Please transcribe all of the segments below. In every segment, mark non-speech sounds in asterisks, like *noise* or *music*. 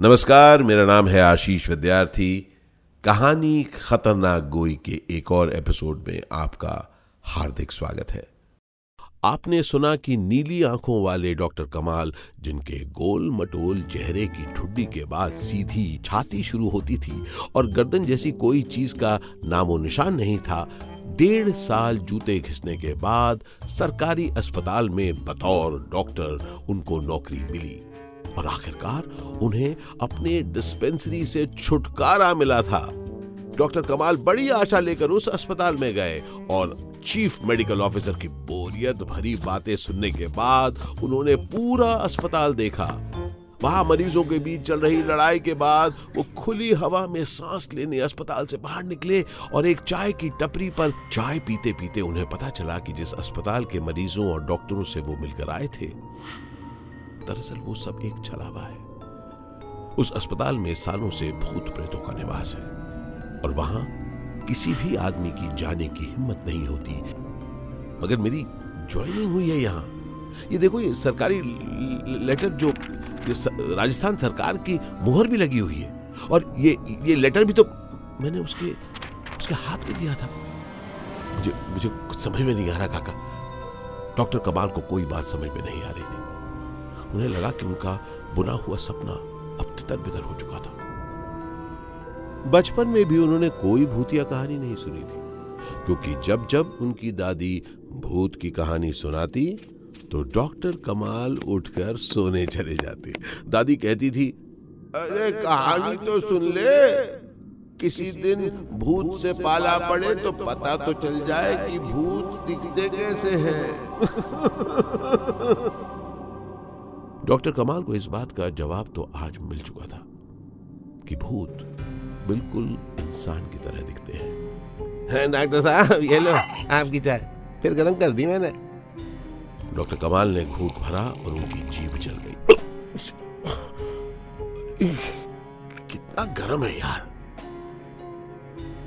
नमस्कार, मेरा नाम है आशीष विद्यार्थी। कहानी खतरनाक गोई के एक और एपिसोड में आपका हार्दिक स्वागत है। आपने सुना कि नीली आँखों वाले डॉक्टर कमाल, जिनके गोल मटोल चेहरे की ठुड्डी के बाद सीधी छाती शुरू होती थी और गर्दन जैसी कोई चीज़ का नामो निशान नहीं था, डेढ़ साल जूते घिसने के बाद सरकारी अस्पताल में बतौर डॉक्टर उनको नौकरी मिली। और आखिरकार उन्हें अपने डिस्पेंसरी से छुटकारा मिला था। डॉक्टर कमाल बड़ी आशा लेकर उस अस्पताल में गए और चीफ मेडिकल ऑफिसर की बोरियत भरी बातें सुनने के बाद उन्होंने पूरा अस्पताल देखा। वहाँ मरीजों के बीच चल रही लड़ाई के बाद वो खुली हवा में सांस लेने अस्पताल से बाहर निकले और एक चाय की टपरी पर चाय पीते पीते उन्हें पता चला कि जिस अस्पताल के मरीजों और डॉक्टरों से वो मिलकर आए थे दरअसल वो सब एक छलावा है। उस अस्पताल में सालों से भूत प्रेतों का निवास है और वहाँ किसी भी आदमी की जाने की हिम्मत नहीं होती। मगर मेरी ज्वाइनिंग हुई है यहाँ। ये देखो, ये सरकारी लेटर जो राजस्थान सरकार की मुहर भी लगी हुई है। और ये ये लेटर भी तो मैंने उसके उसके हाथ में दिया था। मुझे मुझे कुछ समझ में नहीं आ रहा काका। डॉक्टर कमाल को कोई बात समझ में नहीं आ रही थी। उन्हें लगा कि उनका बुना हुआ सपना अब तितर बितर हो चुका था। बचपन में भी उन्होंने कोई भूतिया कहानी नहीं सुनी थी क्योंकि जब जब उनकी दादी भूत की कहानी सुनाती तो डॉक्टर कमाल उठकर सोने चले जाते। दादी कहती थी अरे कहानी तो सुन ले। किसी दिन भूत से पाला पड़े तो पता तो चल जाए कि भूत दिखते कैसे हैं। *laughs* डॉक्टर कमाल को इस बात का जवाब तो आज मिल चुका था कि भूत बिल्कुल इंसान की तरह दिखते हैं। डॉक्टर साहब ये लो आपकी चाय। फिर गर्म कर दी मैंने। डॉक्टर कमाल ने घूट भरा और उनकी जीभ जल गई। कितना गर्म है यार।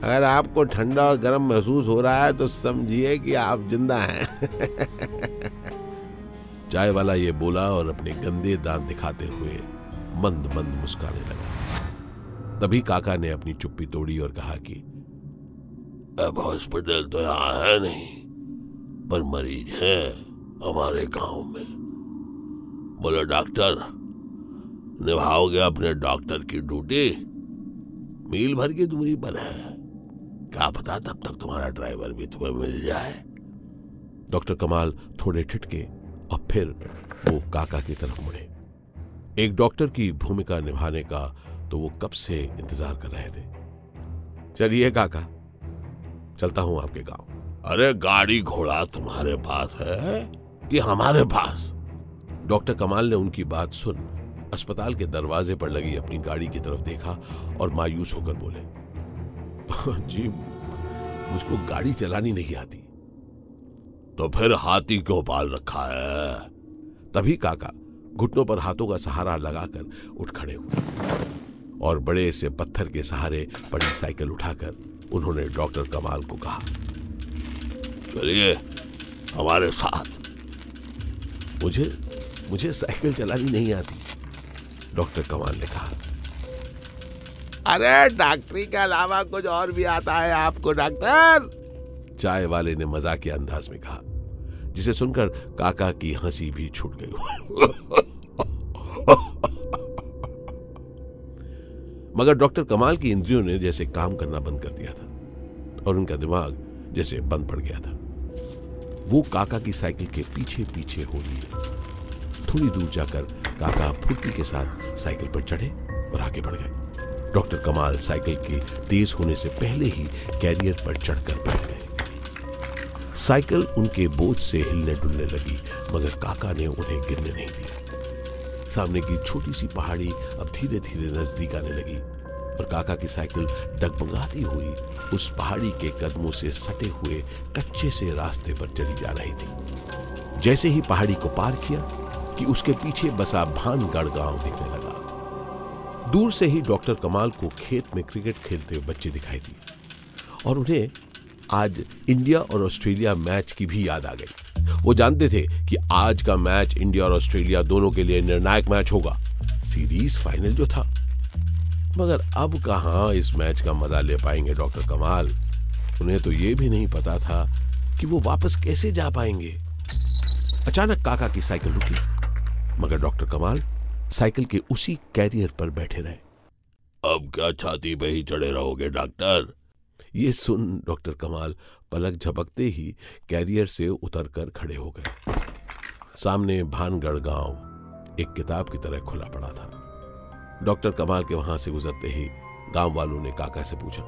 अगर आपको ठंडा और गर्म महसूस हो रहा है तो समझिए कि आप ज़िंदा हैं। *laughs* चाय वाला ये बोला और अपने गंदे दांत दिखाते हुए मंद मंद मुस्काने लगा। तभी काका ने अपनी चुप्पी तोड़ी और कहा कि, अब हॉस्पिटल तो यहाँ है नहीं, पर मरीज़ है हमारे गाँव में। बोलो, डॉक्टर, निभाओगे अपने डॉक्टर की ड्यूटी? मील भर की दूरी पर है। क्या पता तब तक तुम्हारा ड्राइवर भी तुम्हें मिल जाए? डॉक्टर कमाल थोड़े ठिटके और फिर वो काका की तरफ़ मुड़े। एक डॉक्टर की भूमिका निभाने का तो वो कब से इंतज़ार कर रहे थे? चलिए काका, चलता हूँ आपके गाँव। अरे गाड़ी घोड़ा तुम्हारे पास है? कि हमारे पास। डॉक्टर कमाल ने उनकी बात सुन अस्पताल के दरवाजे पर लगी अपनी गाड़ी की तरफ़ देखा और मायूस होकर बोले, जी, मुझको गाड़ी चलानी नहीं आती। तो फिर हाथी क्यों पाल रखा है। तभी काका घुटनों पर हाथों का सहारा लगाकर उठ खड़े हुए। और बड़े से पत्थर के सहारे बड़ी साइकिल उठाकर उन्होंने डॉक्टर कमाल को कहा, चलिए, हमारे साथ। मुझे मुझे साइकिल चलानी नहीं आती। डॉक्टर कमाल ने कहा, अरे, डॉक्टरी के अलावा कुछ और भी आता है आपको, डॉक्टर? चाय वाले ने मज़ाक के अंदाज में कहा जिसे सुनकर काका की हँसी भी छूट गई। मगर डॉक्टर कमाल की इंद्रियों ने जैसे काम करना बंद कर दिया था और उनका दिमाग जैसे बंद पड़ गया था। वो काका की साइकिल के पीछे पीछे हो लिए। थोड़ी दूर जाकर काका फुर्ती के साथ साइकिल पर चढ़े और आगे बढ़ गए। डॉक्टर कमाल साइकिल के तेज होने से पहले ही कैरियर पर चढ़कर बैठ गए। साइकिल उनके बोझ से हिलने डुलने लगी, मगर काका ने उन्हें गिरने नहीं दिया। सामने की छोटी सी पहाड़ी अब धीरे धीरे नज़दीक आने लगी, और काका की साइकिल डगमगाती हुई उस पहाड़ी के कदमों से सटे हुए कच्चे से रास्ते पर चली जा रही थी। जैसे ही पहाड़ी को पार किया कि उसके पीछे बसा भानगढ़ गाँव दिखने लगा। दूर से ही डॉक्टर कमाल को खेत में क्रिकेट खेलते हुए बच्चे दिखाई दिए, और उन्हें आज इंडिया और ऑस्ट्रेलिया मैच की भी याद आ गई। वो जानते थे कि आज का मैच इंडिया और ऑस्ट्रेलिया दोनों के लिए निर्णायक मैच होगा। सीरीज़ फाइनल जो था। मगर अब कहा इस मैच का मज़ा ले पाएँगे डॉक्टर कमाल? उन्हें तो यह भी नहीं पता था कि वो वापस कैसे जा पाएँगे। अचानक काका की साइकिल रुकी। मगर डॉक्टर कमाल साइकिल के उसी कैरियर पर बैठे रहे। अब क्या छाती पे ही चढ़े रहोगे, डॉक्टर? ये सुन, डॉक्टर कमाल, पलक झपकते ही कैरियर से उतरकर खड़े हो गए। सामने भानगढ़ गाँव एक किताब की तरह खुला पड़ा था। डॉक्टर कमाल के वहाँ से गुजरते ही गाँव वालों ने काका से पूछा,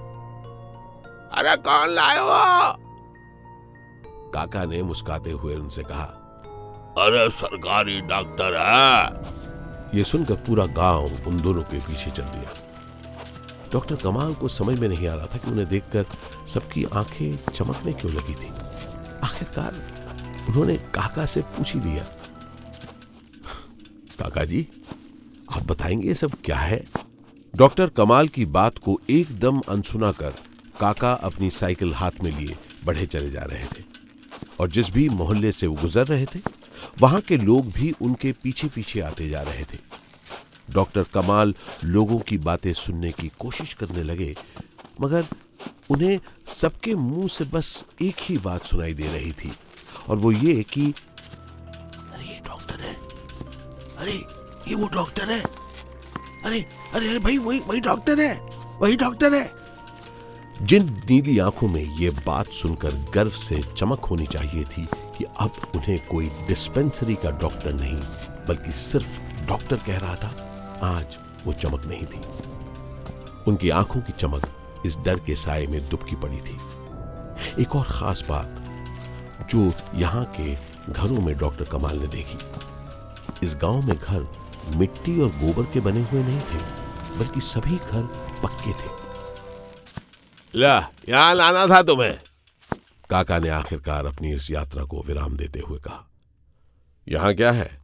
अरे कौन लाए हो? काका ने मुस्काते हुए उनसे कहा, अरे सरकारी डॉक्टर है। ये सुनकर पूरा गाँव उन दोनों के पीछे चल दिया। डॉक्टर कमाल को समझ में नहीं आ रहा था कि उन्हें देखकर सबकी आँखें चमकने क्यों लगी थी। आखिरकार उन्होंने काका से पूछ ही लिया। काका जी आप बताएँगे ये सब क्या है? डॉक्टर कमाल की बात को एकदम अनसुना कर काका अपनी साइकिल हाथ में लिए बढ़े चले जा रहे थे। और जिस भी मोहल्ले से वो गुजर रहे थे, वहाँ के लोग भी उनके पीछे पीछे आते जा रहे थे। डॉक्टर कमाल लोगों की बातें सुनने की कोशिश करने लगे, मगर उन्हें सबके मुँह से बस एक ही बात सुनाई दे रही थी, और वो ये कि, अरे, ये डॉक्टर है। अरे, ये वो डॉक्टर है। अरे अरे अरे, भाई, वही वही डॉक्टर है, वही डॉक्टर है। जिन नीली आँखों में ये बात सुनकर गर्व से चमक होनी चाहिए थी कि अब उन्हें कोई डिस्पेंसरी का डॉक्टर नहीं, बल्कि सिर्फ़ डॉक्टर कह रहा था। आज वो चमक नहीं थी। उनकी आँखों की चमक इस डर के साय में दुबकी पड़ी थी। एक और खास बात जो यहाँ के घरों में डॉक्टर कमाल ने देखी। इस गाँव में घर मिट्टी और गोबर के बने हुए नहीं थे, बल्कि सभी घर पक्के थे। ला, यहाँ लाना था तुम्हें। काका ने आखिरकार अपनी इस यात्रा को विराम देते हुए कहा। यहाँ क्या है?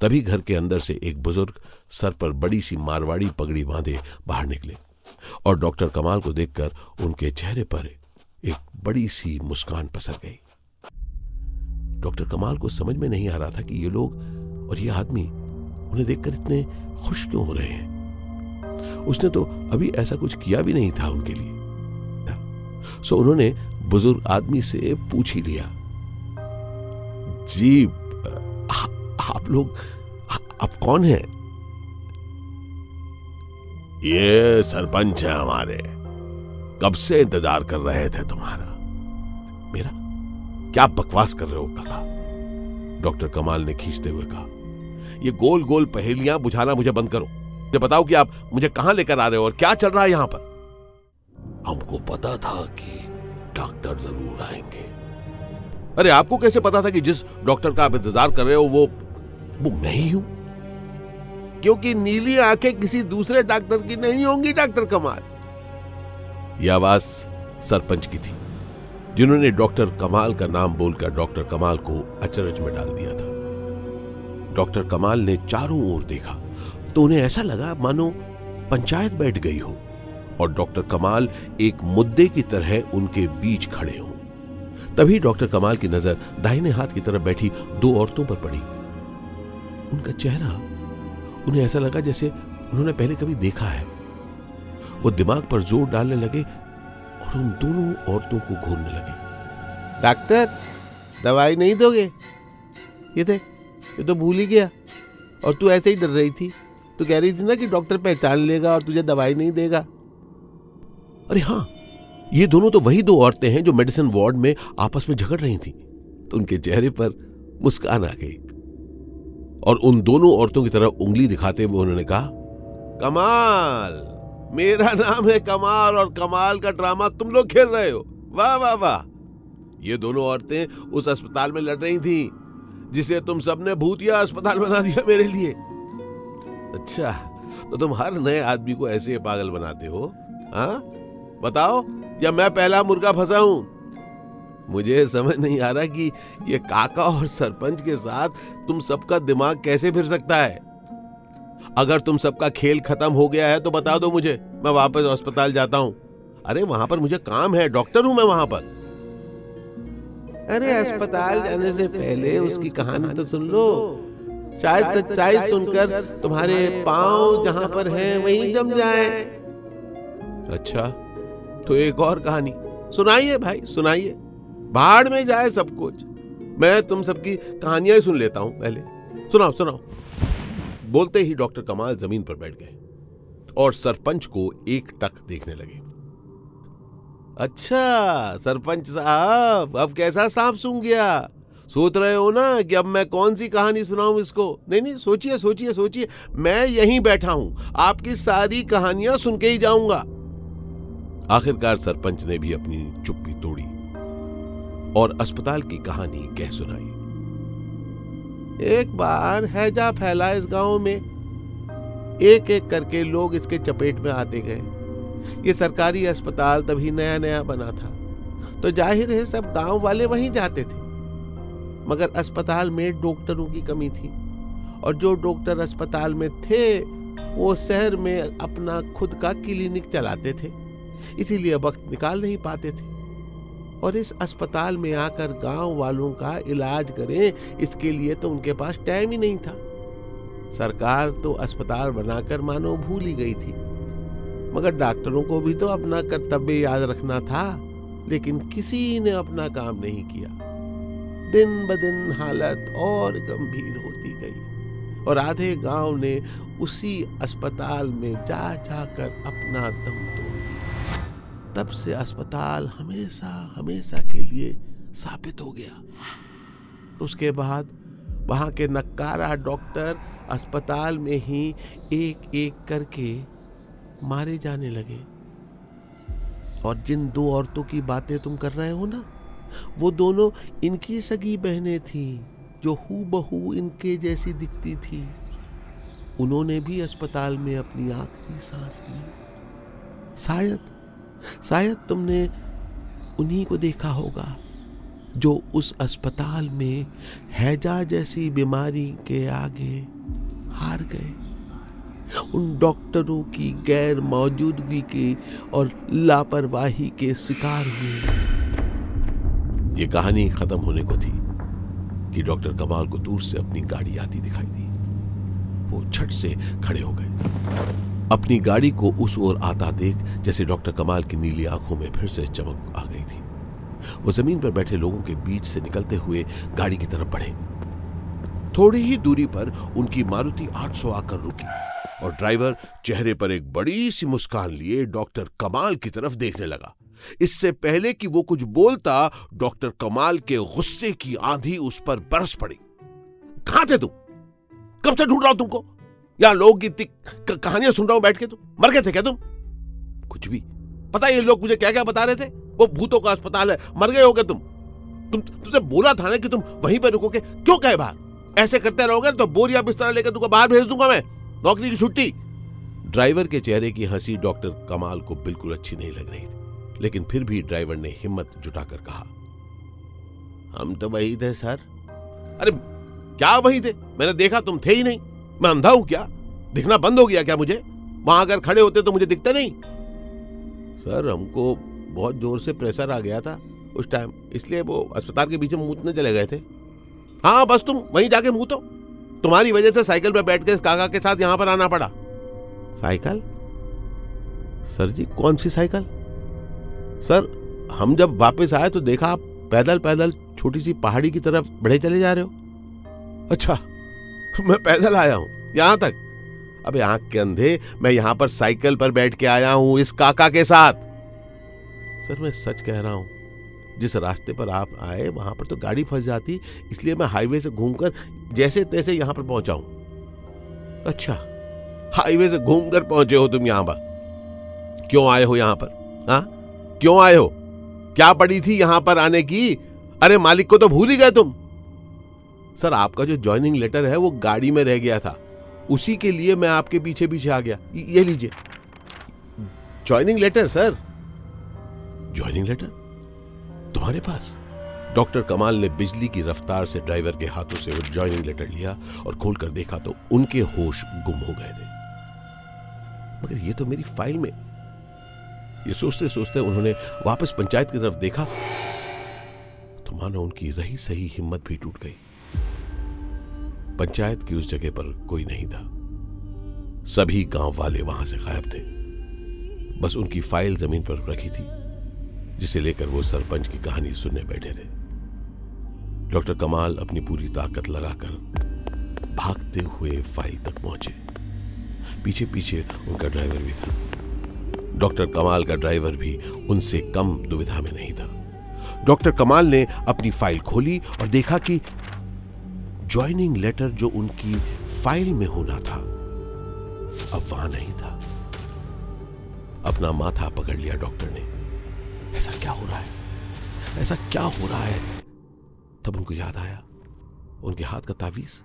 तभी घर के अंदर से एक बुज़ुर्ग सर पर बड़ी सी मारवाड़ी पगड़ी बांधे बाहर निकले और डॉक्टर कमाल को देखकर उनके चेहरे पर एक बड़ी सी मुस्कान पसर गई। डॉक्टर कमाल को समझ में नहीं आ रहा था कि ये लोग और ये आदमी उन्हें देखकर इतने खुश क्यों हो रहे हैं। उसने तो अभी ऐसा कुछ किया भी नहीं था उनके लिए। सो उन्होंने बुज़ुर्ग आदमी से पूछ ही लिया, जी लोग, आप कौन हैं? ये सरपंच है हमारे। कब से इंतज़ार कर रहे थे तुम्हारा? मेरा, क्या बकवास कर रहे हो कहा डॉक्टर कमाल ने खींचते हुए कहा, ये गोल गोल पहेलियाँ बुझाना मुझे बंद करो। ये बताओ कि आप मुझे कहाँ लेकर आ रहे हो और क्या चल रहा है यहाँ पर? हमको पता था कि डॉक्टर ज़रूर आएँगे। अरे, आपको कैसे पता था कि जिस डॉक्टर का आप इंतज़ार कर रहे हो, वो वो मैं ही हूँ। क्योंकि नीली आँखें किसी दूसरे डॉक्टर की नहीं होंगी, डॉक्टर कमाल। यह आवाज़ सरपंच की थी, जिन्होंने डॉक्टर कमाल का नाम बोलकर डॉक्टर कमाल को अचरज में डाल दिया था। डॉक्टर कमाल ने चारों ओर देखा तो उन्हें ऐसा लगा, मानो पंचायत बैठ गई हो, और डॉक्टर कमाल एक मुद्दे की तरह उनके बीच खड़े हों। तभी डॉक्टर कमाल की नज़र दाहिने हाथ की तरफ़ बैठी दो औरतों पर पड़ी। उनका चेहरा उन्हें ऐसा लगा जैसे उन्होंने पहले कभी देखा है। वो दिमाग पर ज़ोर डालने लगे और उन दोनों औरतों को घूरने लगे। डॉक्टर दवाई नहीं दोगे? ये देख ये तो भूल ही गया। और तू ऐसे ही डर रही थी। तू कह रही थी ना कि डॉक्टर पहचान लेगा और तुझे दवाई नहीं देगा। अरे हाँ ये दोनों तो वही दो औरतें हैं जो मेडिसिन वार्ड में आपस में झगड़ रही थी। तो उनके चेहरे पर मुस्कान आ गई। और उन दोनों औरतों की तरफ़ उंगली दिखाते हुए उन्होंने कहा, कमाल! मेरा नाम है कमाल और कमाल का ड्रामा तुम लोग खेल रहे हो। वाह वाह वाह! ये दोनों औरतें उस अस्पताल में लड़ रही थी, जिसे तुम सबने भूतिया अस्पताल बना दिया मेरे लिए। अच्छा तो तुम हर नए आदमी को ऐसे पागल बनाते हो हाँ? बताओ, या मैं पहला मुर्गा फंसा हूँ? मुझे समझ नहीं आ रहा कि ये काका और सरपंच के साथ तुम सबका दिमाग कैसे फिर सकता है? अगर तुम सबका खेल खत्म हो गया है तो बता दो मुझे मैं वापस अस्पताल जाता हूँ। अरे वहाँ पर मुझे काम है डॉक्टर हूँ मैं वहाँ पर। अरे अस्पताल जाने से पहले उसकी कहानी तो सुन लो। शायद सच्चाई सुनकर तुम्हारे पाँव जहाँ पर हैं वहीं जम जाए। अच्छा तो एक और कहानी। सुनाइए भाई सुनाइए। बाढ़ में जाए सब कुछ। मैं तुम सबकी कहानियाँ सुन लेता हूँ, पहले। सुनाओ सुनाओ। बोलते ही डॉक्टर कमाल ज़मीन पर बैठ गए और सरपंच को एक टक देखने लगे। अच्छा सरपंच साहब, अब कैसा सांप सूंघ गया? सोच रहे हो ना कि अब मैं कौन सी कहानी सुनाऊं इसको? नहीं नहीं, सोचिए सोचिए सोचिए। मैं यहीं बैठा हूँ, आपकी सारी कहानियाँ सुन के ही जाऊँगा। आखिरकार सरपंच ने भी अपनी चुप्पी तोड़ी। और अस्पताल की कहानी कह सुनाई। एक बार हैजा फैला इस गाँव में। एक एक करके लोग इसके चपेट में आते गए। ये सरकारी अस्पताल तभी नया नया बना था। तो ज़ाहिर है सब गाँव वाले वहीं जाते थे। मगर अस्पताल में डॉक्टरों की कमी थी। और जो डॉक्टर अस्पताल में थे, वो शहर में अपना खुद का क्लिनिक चलाते थे। इसीलिए वक्त निकाल नहीं पाते थे। और इस अस्पताल में आकर गाँव वालों का इलाज करें, इसके लिए तो उनके पास टाइम ही नहीं था। सरकार तो अस्पताल बनाकर मानो भूल ही गई थी। मगर डॉक्टरों को भी तो अपना कर्तव्य याद रखना था, लेकिन किसी ने अपना काम नहीं किया। दिन ब दिन हालत और गंभीर होती गई और आधे गाँव ने उसी अस्पताल में जा जाकर अपना दम दिया तब से अस्पताल हमेशा हमेशा के लिए साबित हो गया। उसके बाद वहाँ के नक्कारा डॉक्टर अस्पताल में ही एक एक करके मारे जाने लगे। और जिन दो औरतों की बातें तुम कर रहे हो ना, वो दोनों इनकी सगी बहनें थी, जो हु बहू इनके जैसी दिखती थी। उन्होंने भी अस्पताल में अपनी आखिरी सांस ली। शायद शायद तुमने उन्हीं को देखा होगा जो उस अस्पताल में हैजा जैसी बीमारी के आगे हार गए। उन डॉक्टरों की गैर मौजूदगी के और लापरवाही के शिकार हुए। ये कहानी खत्म होने को थी कि डॉक्टर कमाल को दूर से अपनी गाड़ी आती दिखाई दी। वो झट से खड़े हो गए। अपनी गाड़ी को उस ओर आता देख, जैसे डॉक्टर कमाल की नीली आँखों में फिर से चमक आ गई थी। वो ज़मीन पर बैठे लोगों के बीच से निकलते हुए गाड़ी की तरफ़ बढ़े। थोड़ी ही दूरी पर उनकी मारुति 800 आकर रुकी और ड्राइवर चेहरे पर एक बड़ी सी मुस्कान लिए डॉक्टर कमाल की तरफ़ देखने लगा। इससे पहले कि वो कुछ बोलता, डॉक्टर कमाल के गुस्से की आंधी उस पर बरस पड़ी। कहाँ थे तुम कब से ढूंढ रहा हूँ तुमको? यहाँ लोग की, कहानियाँ सुन रहा हूँ बैठ के तुम? मर गए थे क्या तुम? कुछ भी। पता ये लोग मुझे क्या क्या बता रहे थे? वो भूतों का अस्पताल है। मर गए होगे तुम। तुम, तुमसे बोला था ना कि तुम वहीं पर रुकोगे। क्यों कहे बाहर? ऐसे करते रहोगे तो बोरिया बिस्तर लेकर तुमको बाहर भेज दूँगा मैं। नौकरी की छुट्टी। ड्राइवर के चेहरे की हँसी डॉक्टर कमाल को बिल्कुल अच्छी नहीं लग रही थी। लेकिन फिर भी ड्राइवर ने हिम्मत जुटाकर कहा, हम तो वही थे, सर। अरे, क्या वही थे? मैंने देखा तुम थे ही नहीं। मैं अंधा हूँ क्या? दिखना बंद हो गया क्या मुझे? वहाँ अगर खड़े होते तो मुझे दिखते नहीं। सर, हमको बहुत ज़ोर से प्रेशर आ गया था उस टाइम, इसलिए वो अस्पताल के पीछे मूतने चले गए थे। हाँ बस तुम वहीं जाके मूतो तुम्हारी वजह से साइकिल पर बैठ के काका के साथ यहाँ पर आना पड़ा। साइकिल? सर जी, कौन सी साइकिल? सर, हम जब वापस आए तो देखा आप पैदल पैदल छोटी सी पहाड़ी की तरफ़ बढ़े चले जा रहे हो। अच्छा *laughs* मैं पैदल आया हूँ, यहाँ तक। अबे आँख के अंधे, मैं यहाँ पर साइकिल पर बैठ के आया हूँ, इस काका के साथ। सर, मैं सच कह रहा हूँ, जिस रास्ते पर आप आए, वहाँ पर तो गाड़ी फंस जाती, इसलिए मैं हाईवे से घूमकर जैसे तैसे यहाँ पर पहुँचा हूँ। अच्छा हाईवे से घूमकर पहुँचे हो तुम यहाँ पर। क्यों आए हो यहाँ पर? हा? क्यों आए हो? क्या पड़ी थी यहाँ पर आने की? अरे, मालिक को तो भूल ही गए तुम। सर, आपका जो ज्वाइनिंग लेटर है, वो गाड़ी में रह गया था। उसी के लिए मैं आपके पीछे पीछे आ गया। ये लीजिए। Joining letter sir. Joining letter तुम्हारे पास? डॉक्टर कमाल ने बिजली की रफ्तार से ड्राइवर के हाथों से वो ज्वाइनिंग लेटर लिया और खोलकर देखा तो उनके होश गुम हो गए थे। मगर ये तो मेरी फ़ाइल में। ये सोचते सोचते उन्होंने वापस पंचायत की तरफ़ देखा। तो मानो उनकी रही सही हिम्मत भी टूट गई। पंचायत की उस जगह पर कोई नहीं था। सभी गाँव वाले वहाँ से गायब थे। बस उनकी फ़ाइल ज़मीन पर रखी थी, जिसे लेकर वो सरपंच की कहानी सुनने बैठे थे। डॉक्टर कमाल अपनी पूरी ताकत लगाकर भागते हुए फ़ाइल तक पहुँचे। पीछे पीछे उनका ड्राइवर भी था। डॉक्टर कमाल का ड्राइवर भी उनसे कम दुविधा में नहीं था। डॉक्टर कमाल ने अपनी फ़ाइल खोली और देखा कि ज्वाइनिंग लेटर जो उनकी फ़ाइल में होना था। अब वहाँ नहीं था। अपना माथा पकड़ लिया डॉक्टर ने। ऐसा क्या हो रहा है? ऐसा क्या हो रहा है? तब उनको याद आया। उनके हाथ का तावीज।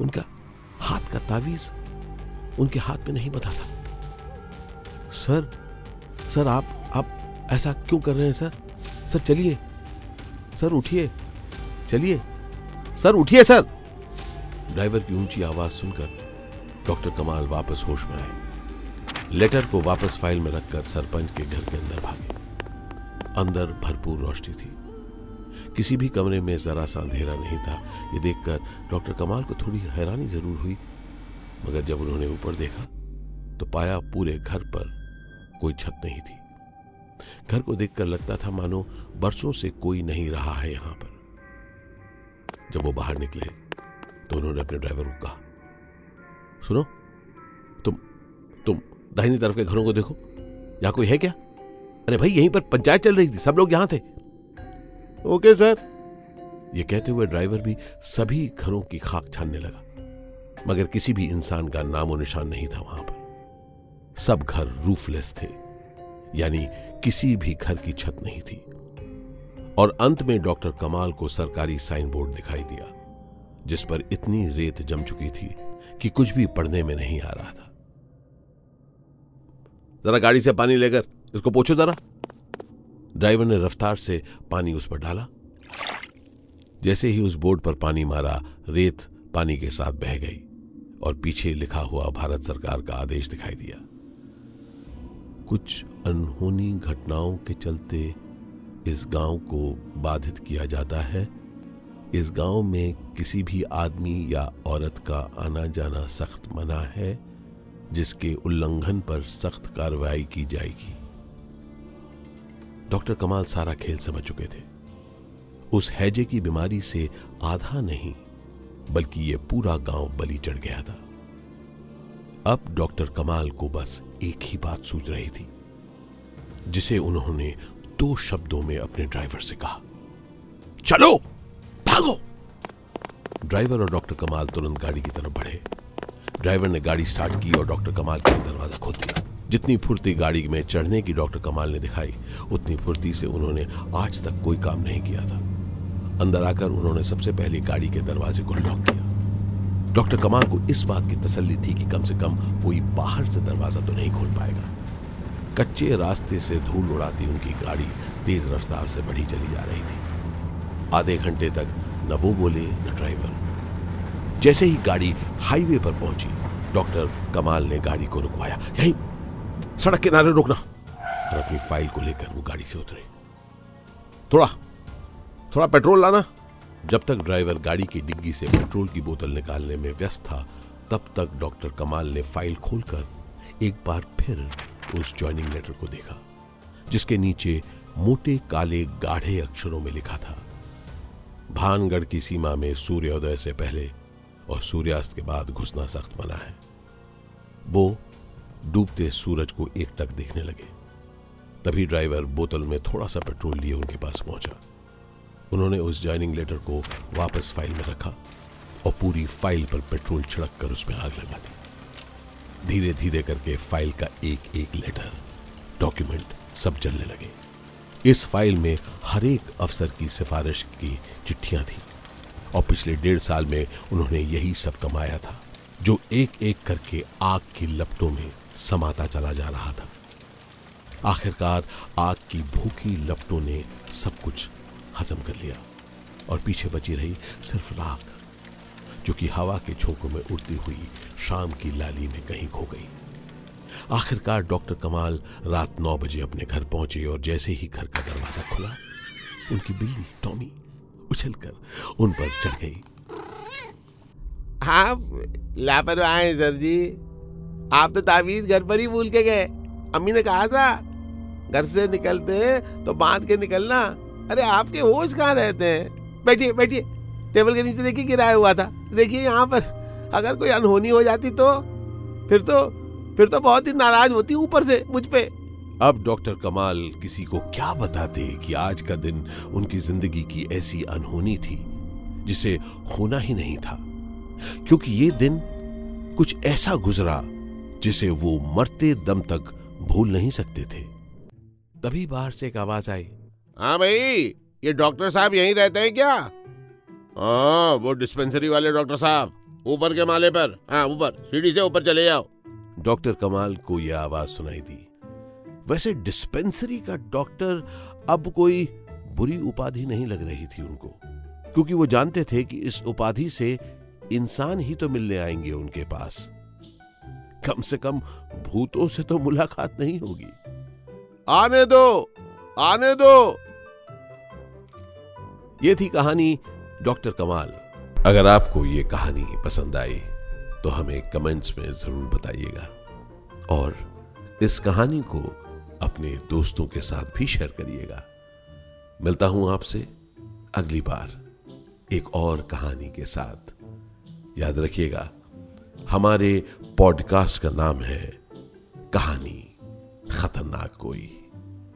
उनका हाथ का तावीज उनके हाथ में नहीं बता था। सर सर, आप आप ऐसा क्यों कर रहे हैं, सर? सर, चलिए। सर, उठिए। चलिए। सर, उठिए, सर। ड्राइवर की ऊँची आवाज़ सुनकर डॉक्टर कमाल वापस होश में आए। लेटर को वापस फ़ाइल में रखकर सरपंच के घर के अंदर भागे। अंदर भरपूर रोशनी थी। किसी भी कमरे में जरा सा अंधेरा नहीं था। ये देखकर डॉक्टर कमाल को थोड़ी हैरानी ज़रूर हुई। मगर जब उन्होंने ऊपर देखा तो पाया पूरे घर पर कोई छत नहीं थी। घर को देखकर लगता था, मानो बरसों से कोई नहीं रहा है यहाँ पर। जब वो बाहर निकले तो उन्होंने अपने ड्राइवर को कहा, सुनो, तुम तुम दाहिनी तरफ़ के घरों को देखो, यहाँ कोई है क्या? अरे भाई, यहीं पर पंचायत चल रही थी, सब लोग यहाँ थे। Okay, sir. ये कहते हुए ड्राइवर भी सभी घरों की खाक छानने लगा, मगर किसी भी इंसान का नामो निशान नहीं था वहाँ पर। सब घर रूफलेस थे, यानी किसी भी घर की छत नहीं थी। और अंत में डॉक्टर कमाल को सरकारी साइन बोर्ड दिखाई दिया, जिस पर इतनी रेत जम चुकी थी कि कुछ भी पढ़ने में नहीं आ रहा था। जरा गाड़ी से पानी लेकर, इसको पूछो जरा। ड्राइवर ने रफ्तार से पानी उस पर डाला। जैसे ही उस बोर्ड पर पानी मारा, रेत पानी के साथ बह गई और पीछे लिखा हुआ भारत सरकार का आदेश दिखाई दिया। कुछ अनहोनी घटनाओं के चलते इस गाँव को बाधित किया जाता है। इस गाँव में किसी भी आदमी या औरत का आना जाना सख्त मना है, जिसके उल्लंघन पर सख्त कार्रवाई की जाएगी। डॉक्टर कमाल सारा खेल समझ चुके थे। उस हैजे की बीमारी से आधा नहीं, बल्कि यह पूरा गाँव बलि चढ़ गया था। अब डॉक्टर कमाल को बस एक ही बात सूझ रही थी, जिसे उन्होंने दो शब्दों में अपने ड्राइवर से कहा, चलो, भागो! ड्राइवर और डॉक्टर कमाल तुरंत गाड़ी की तरफ़ बढ़े। ड्राइवर ने गाड़ी स्टार्ट की और डॉक्टर कमाल के दरवाज़ा खोल दिया। जितनी फुर्ती गाड़ी में चढ़ने की डॉक्टर कमाल ने दिखाई, उतनी फुर्ती से उन्होंने आज तक कोई काम नहीं किया था। अंदर आकर उन्होंने सबसे पहले गाड़ी के दरवाजे को लॉक किया। डॉक्टर कमाल को इस बात की तसल्ली थी कि कम से कम कोई बाहर से दरवाज़ा तो नहीं खोल पाएगा। कच्चे रास्ते से धूल उड़ाती उनकी गाड़ी तेज रफ्तार से बढ़ी चली जा रही थी। आधे घंटे तक न वो बोले, न ड्राइवर। जैसे ही गाड़ी हाईवे पर पहुँची, डॉक्टर कमाल ने गाड़ी को रुकवाया। यहीं सड़क किनारे रुकना। और अपनी फ़ाइल को लेकर वो गाड़ी से उतरे। थोड़ा थोड़ा पेट्रोल लाना। जब तक ड्राइवर गाड़ी की डिग्गी से पेट्रोल की बोतल निकालने में व्यस्त था, तब तक डॉक्टर कमाल ने फ़ाइल खोलकर एक बार फिर उस ज्वाइनिंग लेटर को देखा, जिसके नीचे मोटे काले गाढ़े अक्षरों में लिखा था, भानगढ़ की सीमा में सूर्योदय से पहले और सूर्यास्त के बाद घुसना सख्त मना है। वो डूबते सूरज को एक टक देखने लगे। तभी ड्राइवर बोतल में थोड़ा सा पेट्रोल लिए उनके पास पहुँचा। उन्होंने उस ज्वाइनिंग लेटर को वापस फ़ाइल में रखा और पूरी फ़ाइल पर पेट्रोल छिड़क कर उसमें आग लगा दी। धीरे धीरे करके फ़ाइल का एक एक लेटर, डॉक्यूमेंट सब जलने लगे। इस फ़ाइल में हर एक अफसर की सिफारिश की चिट्ठियाँ थी, और पिछले डेढ़ साल में उन्होंने यही सब कमाया था, जो एक एक करके आग की लपटों में समाता चला जा रहा था। आखिरकार आग की भूखी लपटों ने सब कुछ हजम कर लिया, और पीछे बची रही सिर्फ़ राख। जो कि हवा के झोंकों में उड़ती हुई शाम की लाली में कहीं खो गई। आखिरकार डॉक्टर कमाल रात नौ बजे अपने घर पहुँचे और जैसे ही घर का दरवाज़ा खुला, उनकी बिल्ली टॉमी उछलकर उन पर चढ़ गई। आप लापरवाह हैं, सर जी। आप तो तावीज घर पर ही भूल के गए। अम्मी ने कहा था, घर से निकलते तो बाँध के निकलना। अरे, आपके होश कहाँ रहते हैं? बैठिए बैठिए। टेबल के नीचे देखिए, गिराया हुआ था। देखिए यहाँ पर अगर कोई अनहोनी हो जाती तो फिर तो फिर तो बहुत ही नाराज़ होती ऊपर से मुझ पे। अब डॉक्टर कमाल किसी को क्या बताते कि आज का दिन उनकी ज़िंदगी की ऐसी अनहोनी थी जिसे होना ही नहीं था। क्योंकि ये दिन कुछ ऐसा गुजरा जिसे वो मरते दम तक भूल नहीं सकते थे। तभी बाहर से एक आवाज़ आई। हाँ भाई ये डॉक्टर साहब यहीं रहते हैं क्या? हाँ वो डिस्पेंसरी वाले डॉक्टर साहब, ऊपर के माले पर। हाँ ऊपर, सीढ़ी से ऊपर चले जाओ डॉक्टर कमाल को यह आवाज़ सुनाई दी। वैसे डिस्पेंसरी का डॉक्टर अब कोई बुरी उपाधि नहीं लग रही थी उनको, क्योंकि वो जानते थे कि इस उपाधि से इंसान ही तो मिलने आएँगे उनके पास। कम से कम भूतों से तो मुलाकात नहीं होगी। आने दो आने दो। ये थी कहानी डॉक्टर कमाल, अगर आपको ये कहानी पसंद आई तो हमें कमेंट्स में ज़रूर बताइएगा। और इस कहानी को अपने दोस्तों के साथ भी शेयर करिएगा। मिलता हूँ आपसे अगली बार एक और कहानी के साथ। याद रखिएगा, हमारे पॉडकास्ट का नाम है कहानी खतरनाक कोई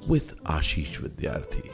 विथ आशीष विद्यार्थी।